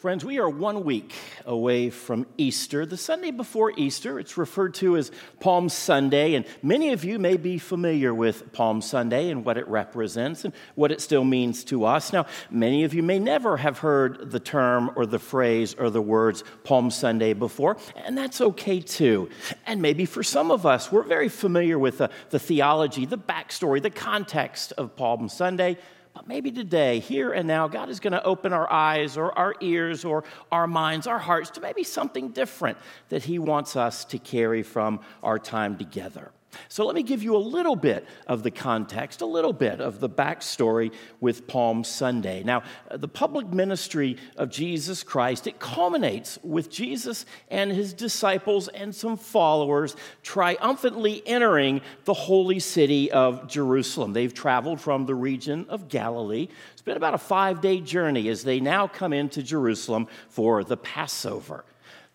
Friends, we are one week away from Easter. The Sunday before Easter, it's referred to as Palm Sunday, and many of you may be familiar with Palm Sunday and what it represents and what it still means to us. Now, many of you may never have heard the term or the phrase or the words Palm Sunday before, and that's okay too. And maybe for some of us, we're very familiar with the, the theology, the backstory, the context of Palm Sunday. But maybe today, here and now, God is going to open our eyes or our ears or our minds, our hearts to maybe something different that He wants us to carry from our time together. So let me give you a little bit of the context, a little bit of the backstory with Palm Sunday. Now, uh, the public ministry of Jesus Christ, it culminates with Jesus and his disciples and some followers triumphantly entering the holy city of Jerusalem. They've traveled from the region of Galilee. It's been about a five day journey as they now come into Jerusalem for the Passover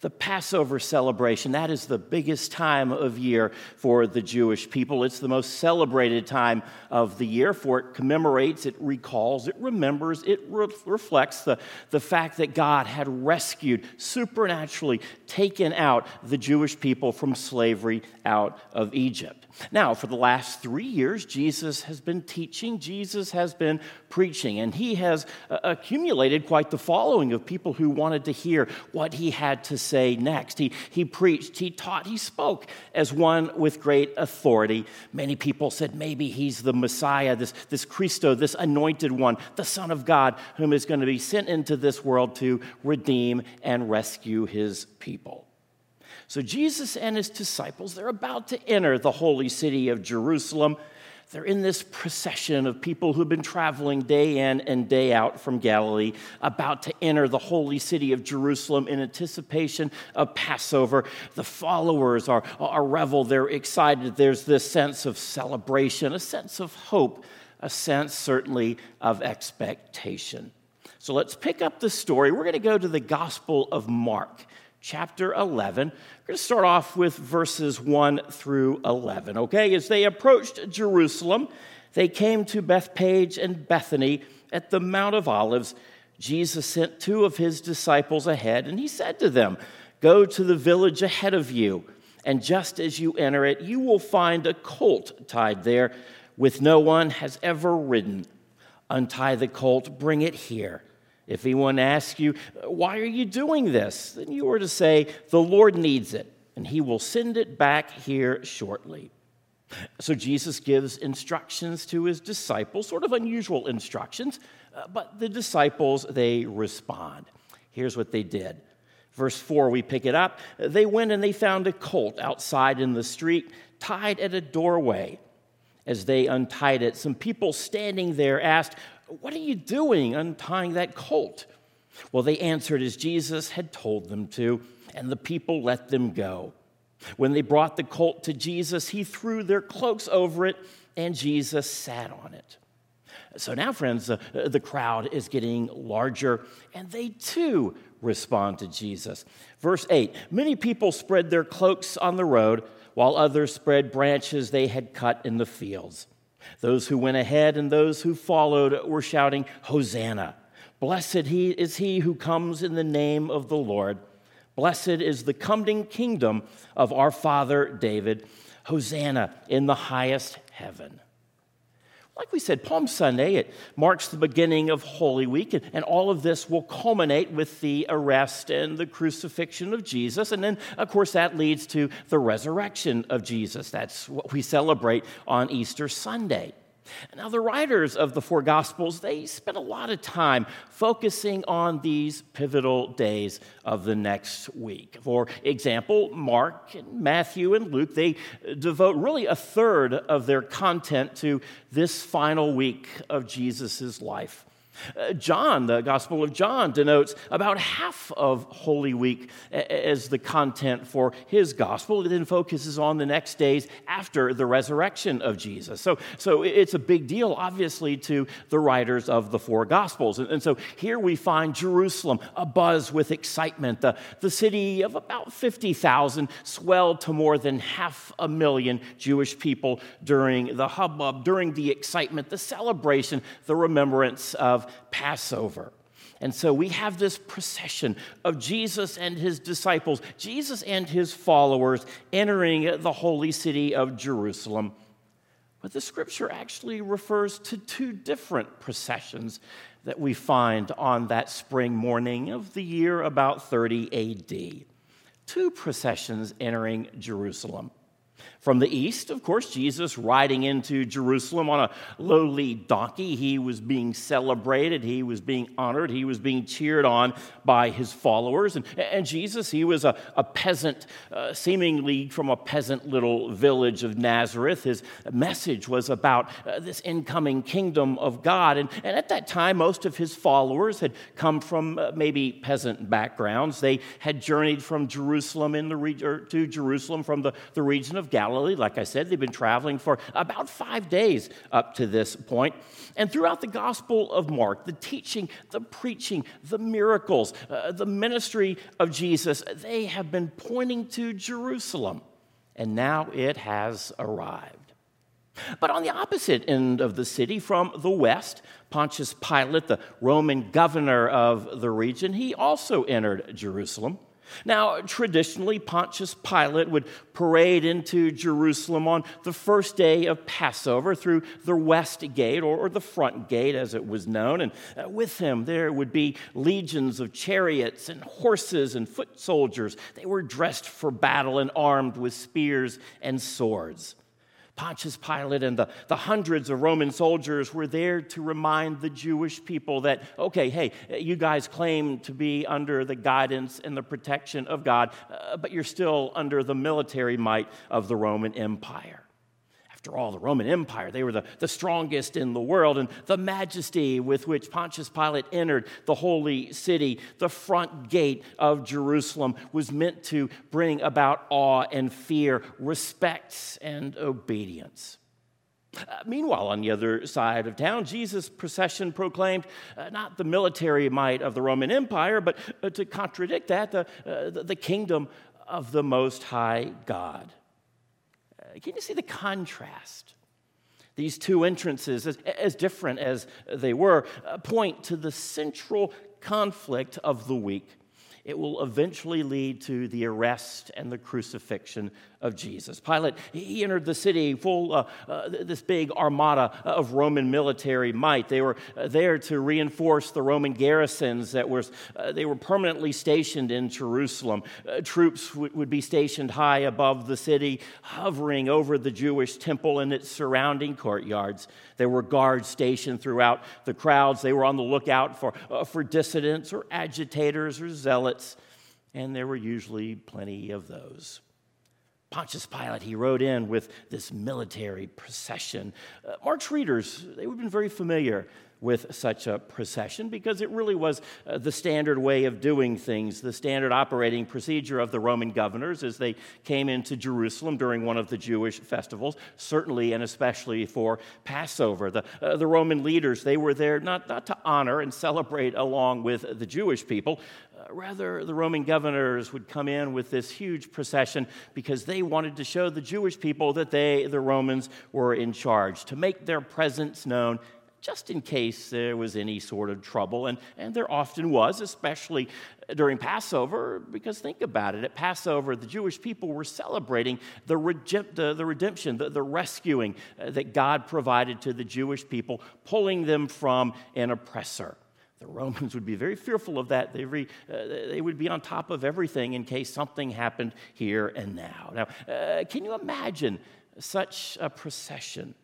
the Passover celebration. That is the biggest time of year for the Jewish people. It's the most celebrated time of the year, for it commemorates, it recalls, it remembers, it re- reflects the, the fact that God had rescued, supernaturally taken out the Jewish people from slavery out of Egypt. Now, for the last three years, Jesus has been teaching, Jesus has been preaching, and he has uh, accumulated quite the following of people who wanted to hear what he had to say next. He, he preached, he taught, he spoke as one with great authority. Many people said maybe he's the Messiah, this, this Christo, this anointed one, the Son of God, whom is going to be sent into this world to redeem and rescue his people. So Jesus and his disciples, they're about to enter the holy city of Jerusalem. They're in this procession of people who've been traveling day in and day out from Galilee, about to enter the holy city of Jerusalem in anticipation of Passover. The followers are, are revel, they're excited. There's this sense of celebration, a sense of hope, a sense certainly of expectation. So let's pick up the story. We're going to go to the Gospel of Mark chapter 11. We're going to start off with verses 1 through 11, okay? As they approached Jerusalem, they came to Bethphage and Bethany at the Mount of Olives. Jesus sent two of his disciples ahead, and he said to them, Go to the village ahead of you, and just as you enter it, you will find a colt tied there, with no one has ever ridden. Untie the colt, bring it here. If anyone asks you, Why are you doing this? then you are to say, The Lord needs it, and he will send it back here shortly. So Jesus gives instructions to his disciples, sort of unusual instructions, uh, but the disciples, they respond. Here's what they did. Verse 4, we pick it up. They went and they found a colt outside in the street, tied at a doorway. As they untied it, some people standing there asked, what are you doing untying that colt? Well, they answered as Jesus had told them to, and the people let them go. When they brought the colt to Jesus, he threw their cloaks over it, and Jesus sat on it. So now, friends, uh, the crowd is getting larger, and they too respond to Jesus. Verse 8 Many people spread their cloaks on the road, while others spread branches they had cut in the fields. Those who went ahead and those who followed were shouting, Hosanna! Blessed he is he who comes in the name of the Lord. Blessed is the coming kingdom of our father David. Hosanna in the highest heaven. Like we said, Palm Sunday, it marks the beginning of Holy Week, and, and, all of this will culminate with the arrest and the crucifixion of Jesus. And then, of course, that leads to the resurrection of Jesus. That's what we celebrate on Easter Sunday. Now, the writers of the four Gospels, they spent a lot of time focusing on these pivotal days of the next week. For example, Mark, and Matthew, and Luke, they devote really a third of their content to this final week of Jesus' life. Uh, John, the Gospel of John, denotes about half of Holy Week as the content for his gospel. It then focuses on the next days after the resurrection of Jesus. So, so it's a big deal, obviously, to the writers of the four Gospels. And, and so here we find Jerusalem abuzz with excitement. The, the city of about 50,000 swelled to more than half a million Jewish people during the hubbub, during the excitement, the celebration, the remembrance of Passover. And so we have this procession of Jesus and his disciples, Jesus and his followers entering the holy city of Jerusalem. But the scripture actually refers to two different processions that we find on that spring morning of the year about 30 AD. Two processions entering Jerusalem. From the east, of course, Jesus riding into Jerusalem on a lowly donkey. He was being celebrated, he was being honored, he was being cheered on by his followers. And, and Jesus, he was a, a peasant, uh, seemingly from a peasant little village of Nazareth. His message was about uh, this incoming kingdom of God. And, and at that time, most of his followers had come from uh, maybe peasant backgrounds. They had journeyed from Jerusalem in the re- to Jerusalem from the, the region of Galilee Galilee. Like I said, they've been traveling for about five days up to this point. And throughout the Gospel of Mark, the teaching, the preaching, the miracles, uh, the ministry of Jesus, they have been pointing to Jerusalem. And now it has arrived. But on the opposite end of the city, from the west, Pontius Pilate, the Roman governor of the region, he also entered Jerusalem. Now, traditionally, Pontius Pilate would parade into Jerusalem on the first day of Passover through the west gate, or, the front gate as it was known. And uh, with him, there would be legions of chariots and horses and foot soldiers. They were dressed for battle and armed with spears and swords. Pontius Pilate and the, the hundreds of Roman soldiers were there to remind the Jewish people that, okay, hey, you guys claim to be under the guidance and the protection of God, uh, but you're still under the military might of the Roman Empire. After all, the Roman Empire, they were the, the strongest in the world, and the majesty with which Pontius Pilate entered the holy city, the front gate of Jerusalem, was meant to bring about awe and fear, respect and obedience. Uh, meanwhile, on the other side of town, Jesus' procession proclaimed uh, not the military might of the Roman Empire, but uh, to contradict that, the, uh, the, the kingdom of the Most High God. Can you see the contrast? These two entrances, as, as different as they were, uh, point to the central conflict of the week it will eventually lead to the arrest and the crucifixion of Jesus. Pilate, he entered the city full, uh, uh, this big armada of Roman military might. They were uh, there to reinforce the Roman garrisons that were, uh, they were permanently stationed in Jerusalem. Uh, troops w- would be stationed high above the city, hovering over the Jewish temple and its surrounding courtyards. There were guards stationed throughout the crowds. They were on the lookout for, uh, for dissidents or agitators or zealots, and there were usually plenty of those. Pontius Pilate, he rode in with this military procession. Uh, Mark's readers, they would have been very familiar with such a procession because it really was uh, the standard way of doing things, the standard operating procedure of the Roman governors as they came into Jerusalem during one of the Jewish festivals, certainly and especially for Passover. The, uh, the Roman leaders, they were there not, not to honor and celebrate along with the Jewish people, rather, the Roman governors would come in with this huge procession because they wanted to show the Jewish people that they, the Romans, were in charge, to make their presence known just in case there was any sort of trouble. And, and there often was, especially during Passover, because think about it. At Passover, the Jewish people were celebrating the, the, the redemption, the, the rescuing uh, that God provided to the Jewish people, pulling them from an oppressor. The Romans would be very fearful of that. They, uh, they would be on top of everything in case something happened here and now. Now, uh, can you imagine such a procession?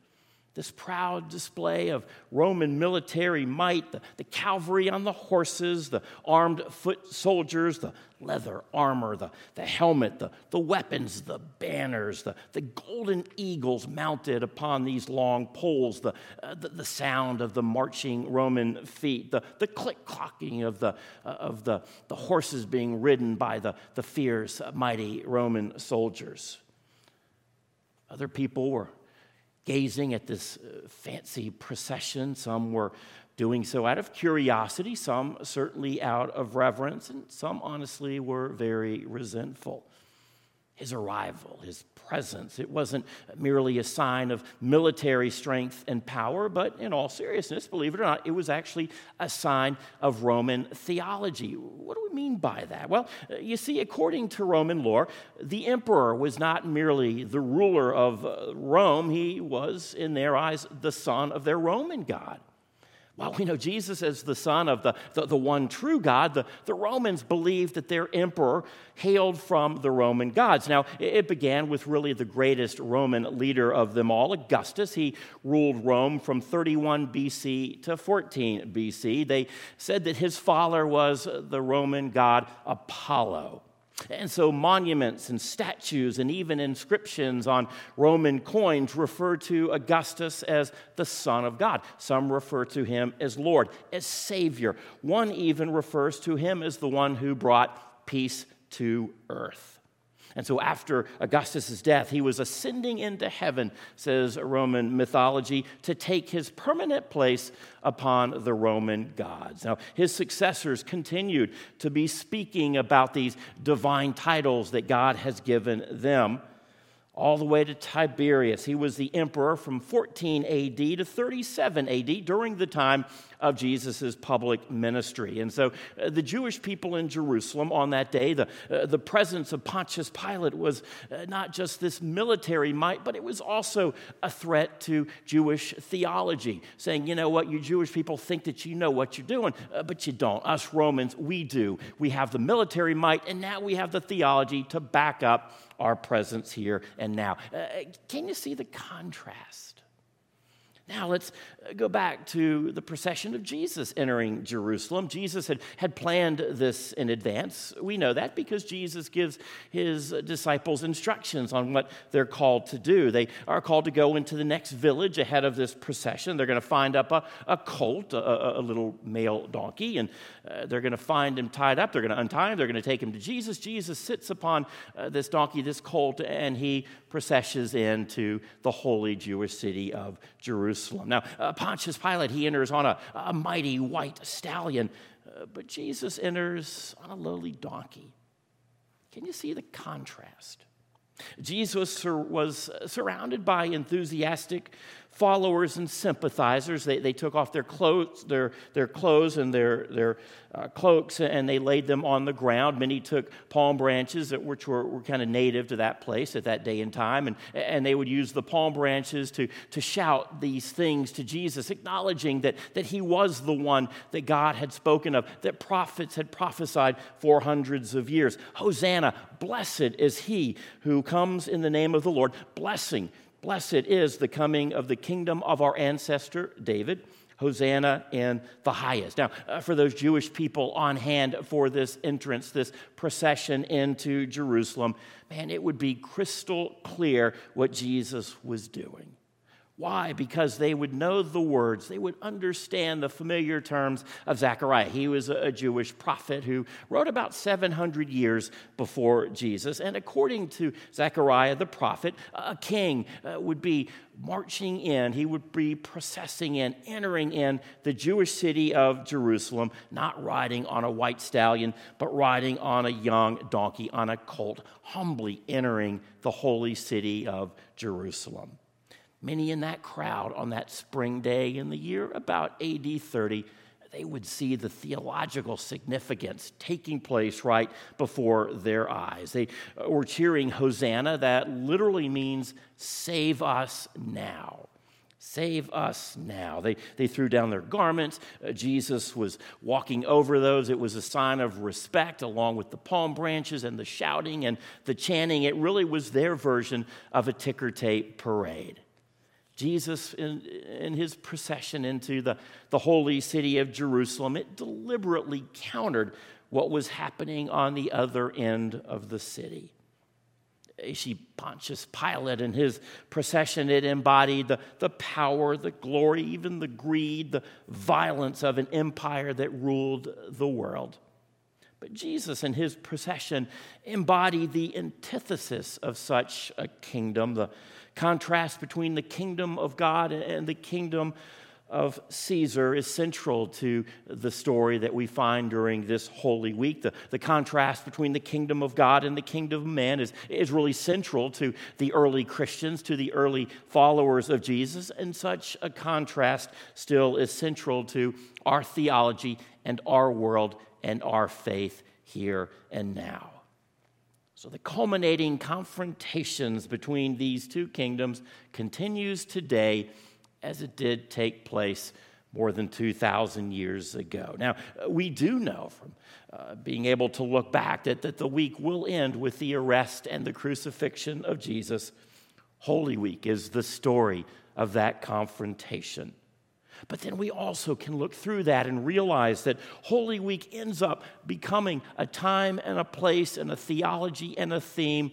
This proud display of Roman military might, the, the, cavalry on the horses, the armed foot soldiers, the leather armor, the, the helmet, the, the weapons, the banners, the, the golden eagles mounted upon these long poles, the, uh, the, the, sound of the marching Roman feet, the, the click clocking of, the, uh, of the, the horses being ridden by the, the fierce, mighty Roman soldiers. Other people were gazing at this uh, fancy procession. Some were doing so out of curiosity, some certainly out of reverence, and some honestly were very resentful. His arrival, his presence. It wasn't merely a sign of military strength and power, but in all seriousness, believe it or not, it was actually a sign of Roman theology. What do we mean by that? Well, you see, according to Roman lore, the emperor was not merely the ruler of uh, Rome, he was, in their eyes, the son of their Roman God. Well, we know Jesus as the son of the, the, the, one true God. The, the Romans believed that their emperor hailed from the Roman gods. Now, it began with really the greatest Roman leader of them all, Augustus. He ruled Rome from 31 BC to 14 BC. They said that his father was the Roman god Apollo. And so, monuments and statues and even inscriptions on Roman coins refer to Augustus as the Son of God. Some refer to him as Lord, as Savior. One even refers to him as the one who brought peace to earth. And so, after Augustus' death, he was ascending into heaven, says Roman mythology, to take his permanent place upon the Roman gods. Now, his successors continued to be speaking about these divine titles that God has given them all the way to Tiberius. He was the emperor from 14 AD to 37 AD during the time of Jesus' public ministry. And so uh, the Jewish people in Jerusalem on that day, the, uh, the presence of Pontius Pilate was uh, not just this military might, but it was also a threat to Jewish theology, saying, you know what, you Jewish people think that you know what you're doing, uh, but you don't. Us Romans, we do. We have the military might, and now we have the theology to back up our presence here and now. Uh, can you see the contrast? Now let's uh, go back to the procession of Jesus entering Jerusalem. Jesus had, had planned this in advance. We know that because Jesus gives his disciples instructions on what they're called to do. They are called to go into the next village ahead of this procession. They're going to find up a, a colt, a, a, little male donkey, and uh, they're going to find him tied up. They're going to untie him. They're going to take him to Jesus. Jesus sits upon uh, this donkey, this colt, and he processions into the holy Jewish city of Jerusalem. Now, uh, Pontius Pilate, he enters on a, a mighty white stallion, uh, but Jesus enters on a lowly donkey. Can you see the contrast? Jesus was surrounded by enthusiastic followers and sympathizers. They, they took off their clothes, their, their clothes and their, their uh, cloaks and they laid them on the ground. Many took palm branches, which were, were kind of native to that place at that day and time, and, and they would use the palm branches to, to shout these things to Jesus, acknowledging that, that he was the one that God had spoken of, that prophets had prophesied for hundreds of years. Hosanna, blessed is he who comes in the name of the Lord. Blessing Blessed is the coming of the kingdom of our ancestor David. Hosanna in the highest. Now, uh, for those Jewish people on hand for this entrance, this procession into Jerusalem, man, it would be crystal clear what Jesus was doing. Why? Because they would know the words, they would understand the familiar terms of Zechariah. He was a Jewish prophet who wrote about 700 years before Jesus. And according to Zechariah the prophet, a king uh, would be marching in, he would be processing in, entering in the Jewish city of Jerusalem, not riding on a white stallion, but riding on a young donkey, on a colt, humbly entering the holy city of Jerusalem. Many in that crowd on that spring day in the year about AD 30, they would see the theological significance taking place right before their eyes. They were cheering Hosanna, that literally means save us now. Save us now. They, they threw down their garments. Uh, Jesus was walking over those. It was a sign of respect, along with the palm branches and the shouting and the chanting. It really was their version of a ticker tape parade. Jesus, in, in, his procession into the, the holy city of Jerusalem, it deliberately countered what was happening on the other end of the city. You see, Pontius Pilate and his procession, it embodied the, the power, the glory, even the greed, the violence of an empire that ruled the world. But Jesus and his procession embodied the antithesis of such a kingdom, the contrast between the kingdom of God and the kingdom of Caesar is central to the story that we find during this Holy Week. The, the contrast between the kingdom of God and the kingdom of man is, is really central to the early Christians, to the early followers of Jesus, and such a contrast still is central to our theology and our world and our faith here and now. So the culminating confrontations between these two kingdoms continues today as it did take place more than 2,000 years ago. Now, we do know from uh, being able to look back that, that the week will end with the arrest and the crucifixion of Jesus. Holy Week is the story of that confrontation. But then we also can look through that and realize that Holy Week ends up becoming a time and a place and a theology and a theme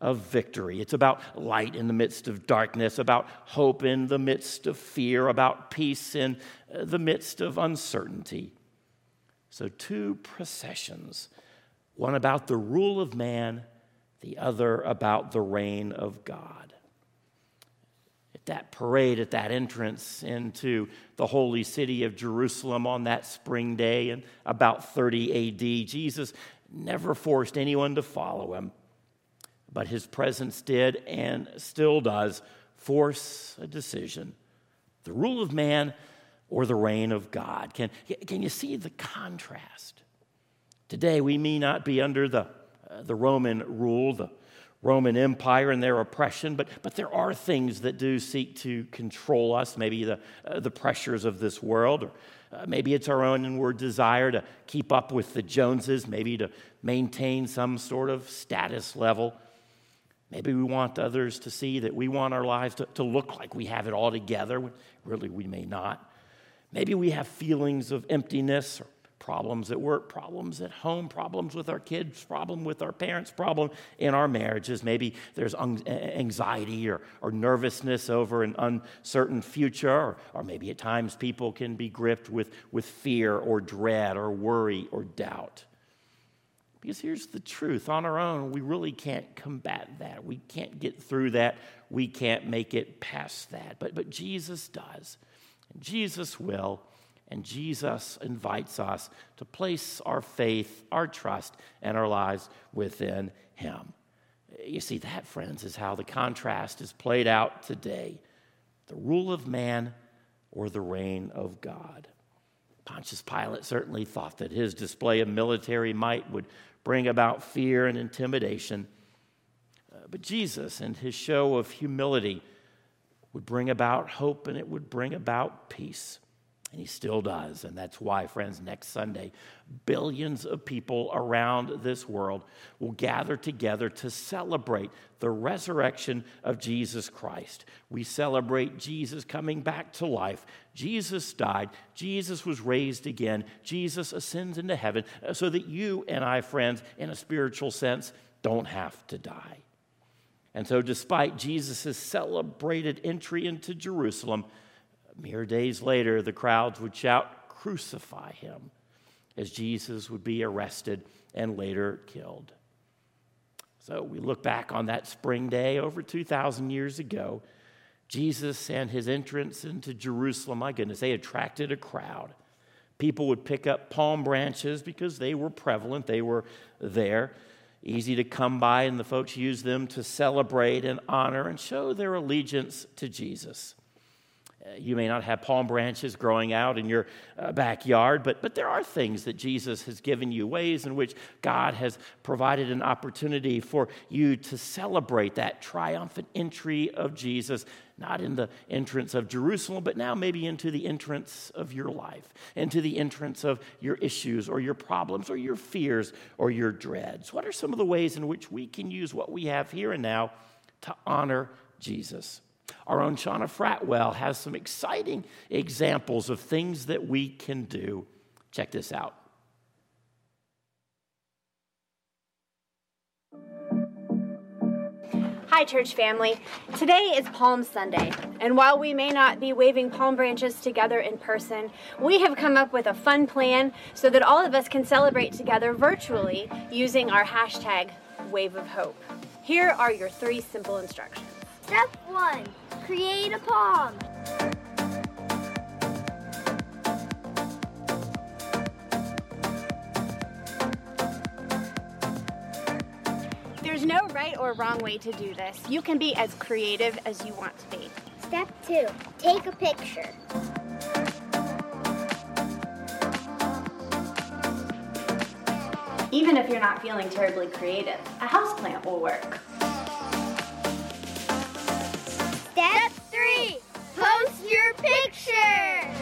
of victory. It's about light in the midst of darkness, about hope in the midst of fear, about peace in uh, the midst of uncertainty. So, two processions one about the rule of man, the other about the reign of God. At that parade, at that entrance into the holy city of Jerusalem on that spring day in about 30 AD, Jesus never forced anyone to follow him but his presence did and still does force a decision the rule of man or the reign of God. Can, can you see the contrast? Today, we may not be under the, uh, the Roman rule, the Roman Empire and their oppression, but, but there are things that do seek to control us, maybe the, uh, the pressures of this world, or uh, maybe it's our own inward desire to keep up with the Joneses, maybe to maintain some sort of status level. Maybe we want others to see that we want our lives to, to look like we have it all together. Really, we may not. Maybe we have feelings of emptiness or problems at work, problems at home, problems with our kids, problem with our parents, problem in our marriages. Maybe there's anxiety or, or nervousness over an uncertain future, or, or maybe at times people can be gripped with, with fear or dread or worry or doubt. Because here's the truth on our own, we really can't combat that. We can't get through that. We can't make it past that. But, but Jesus does. And Jesus will. And Jesus invites us to place our faith, our trust, and our lives within Him. You see, that, friends, is how the contrast is played out today the rule of man or the reign of God. Pontius Pilate certainly thought that his display of military might would bring about fear and intimidation. Uh, but Jesus and his show of humility would bring about hope and it would bring about peace. And he still does. And that's why, friends, next Sunday, billions of people around this world will gather together to celebrate the resurrection of Jesus Christ. We celebrate Jesus coming back to life. Jesus died. Jesus was raised again. Jesus ascends into heaven uh, so that you and I, friends, in a spiritual sense, don't have to die. And so, despite Jesus' celebrated entry into Jerusalem, Mere days later, the crowds would shout, Crucify him, as Jesus would be arrested and later killed. So we look back on that spring day over 2,000 years ago. Jesus and his entrance into Jerusalem, my goodness, they attracted a crowd. People would pick up palm branches because they were prevalent, they were there, easy to come by, and the folks used them to celebrate and honor and show their allegiance to Jesus. Uh, you may not have palm branches growing out in your uh, backyard, but, but there are things that Jesus has given you, ways in which God has provided an opportunity for you to celebrate that triumphant entry of Jesus, not in the entrance of Jerusalem, but now maybe into the entrance of your life, into the entrance of your issues or your problems or your fears or your dreads. What are some of the ways in which we can use what we have here and now to honor Jesus? Our own Shauna Fratwell has some exciting examples of things that we can do. Check this out. Hi, church family. Today is Palm Sunday, and while we may not be waving palm branches together in person, we have come up with a fun plan so that all of us can celebrate together virtually using our hashtag Wave of Hope. Here are your three simple instructions. Step 1. Create a palm. There's no right or wrong way to do this. You can be as creative as you want to be. Step 2. Take a picture. Even if you're not feeling terribly creative, a houseplant will work. Step three, post your picture.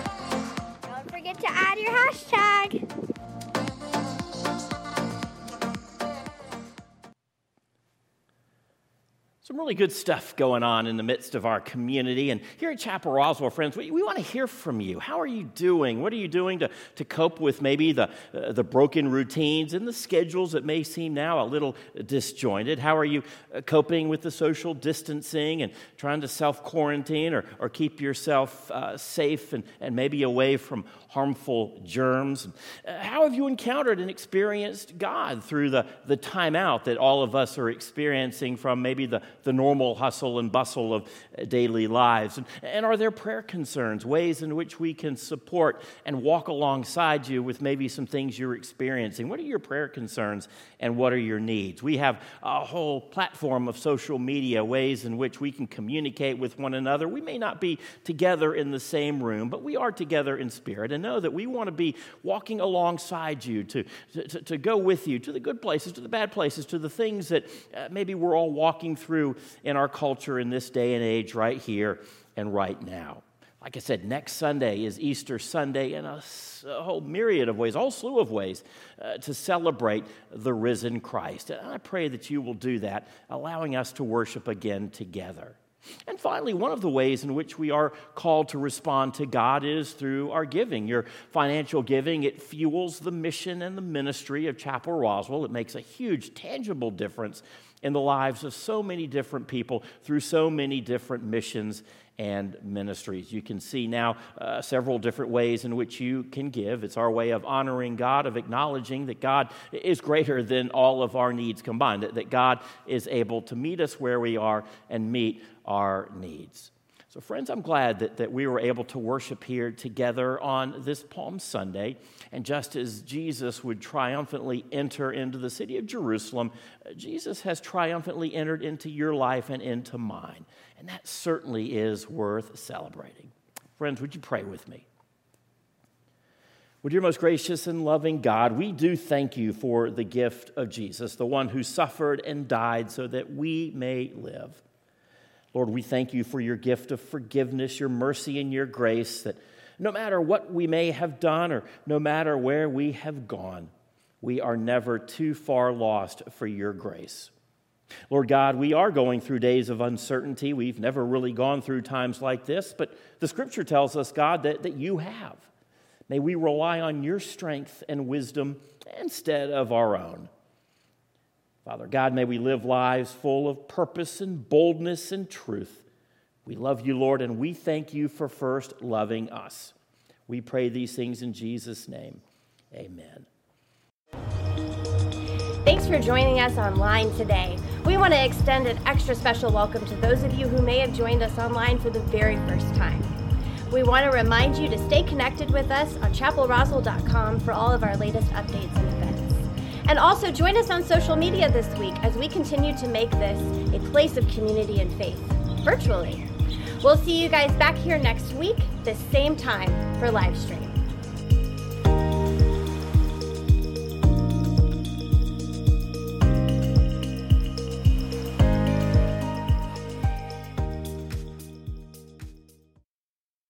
Really good stuff going on in the midst of our community. And here at Chapel Roswell, friends, we, we want to hear from you. How are you doing? What are you doing to, to cope with maybe the, uh, the broken routines and the schedules that may seem now a little disjointed? How are you uh, coping with the social distancing and trying to self quarantine or, or keep yourself uh, safe and, and maybe away from harmful germs? Uh, how have you encountered and experienced God through the, the time out that all of us are experiencing from maybe the the normal hustle and bustle of daily lives? And, and are there prayer concerns, ways in which we can support and walk alongside you with maybe some things you're experiencing? What are your prayer concerns and what are your needs? We have a whole platform of social media, ways in which we can communicate with one another. We may not be together in the same room, but we are together in spirit and know that we want to be walking alongside you to, to, to go with you to the good places, to the bad places, to the things that uh, maybe we're all walking through in our culture in this day and age, right here and right now. Like I said, next Sunday is Easter Sunday in a, whole myriad of ways, a whole slew of ways uh, to celebrate the risen Christ. And I pray that you will do that, allowing us to worship again together. And finally, one of the ways in which we are called to respond to God is through our giving. Your financial giving, it fuels the mission and the ministry of Chapel Roswell. It makes a huge, tangible difference in the lives of so many different people through so many different missions and ministries. You can see now uh, several different ways in which you can give. It's our way of honoring God, of acknowledging that God is greater than all of our needs combined, that, that God is able to meet us where we are and meet our needs. So, friends, I'm glad that, that we were able to worship here together on this Palm Sunday. And just as Jesus would triumphantly enter into the city of Jerusalem, Jesus has triumphantly entered into your life and into mine. And that certainly is worth celebrating. Friends, would you pray with me? Would your most gracious and loving God, we do thank you for the gift of Jesus, the one who suffered and died so that we may live. Lord, we thank you for your gift of forgiveness, your mercy, and your grace that no matter what we may have done or no matter where we have gone, we are never too far lost for your grace. Lord God, we are going through days of uncertainty. We've never really gone through times like this, but the scripture tells us, God, that, that you have. May we rely on your strength and wisdom instead of our own. Father God, may we live lives full of purpose and boldness and truth. We love you, Lord, and we thank you for first loving us. We pray these things in Jesus' name. Amen. For joining us online today. We want to extend an extra special welcome to those of you who may have joined us online for the very first time. We want to remind you to stay connected with us on chapelroswell.com for all of our latest updates and events. And also join us on social media this week as we continue to make this a place of community and faith, virtually. We'll see you guys back here next week, the same time for live stream.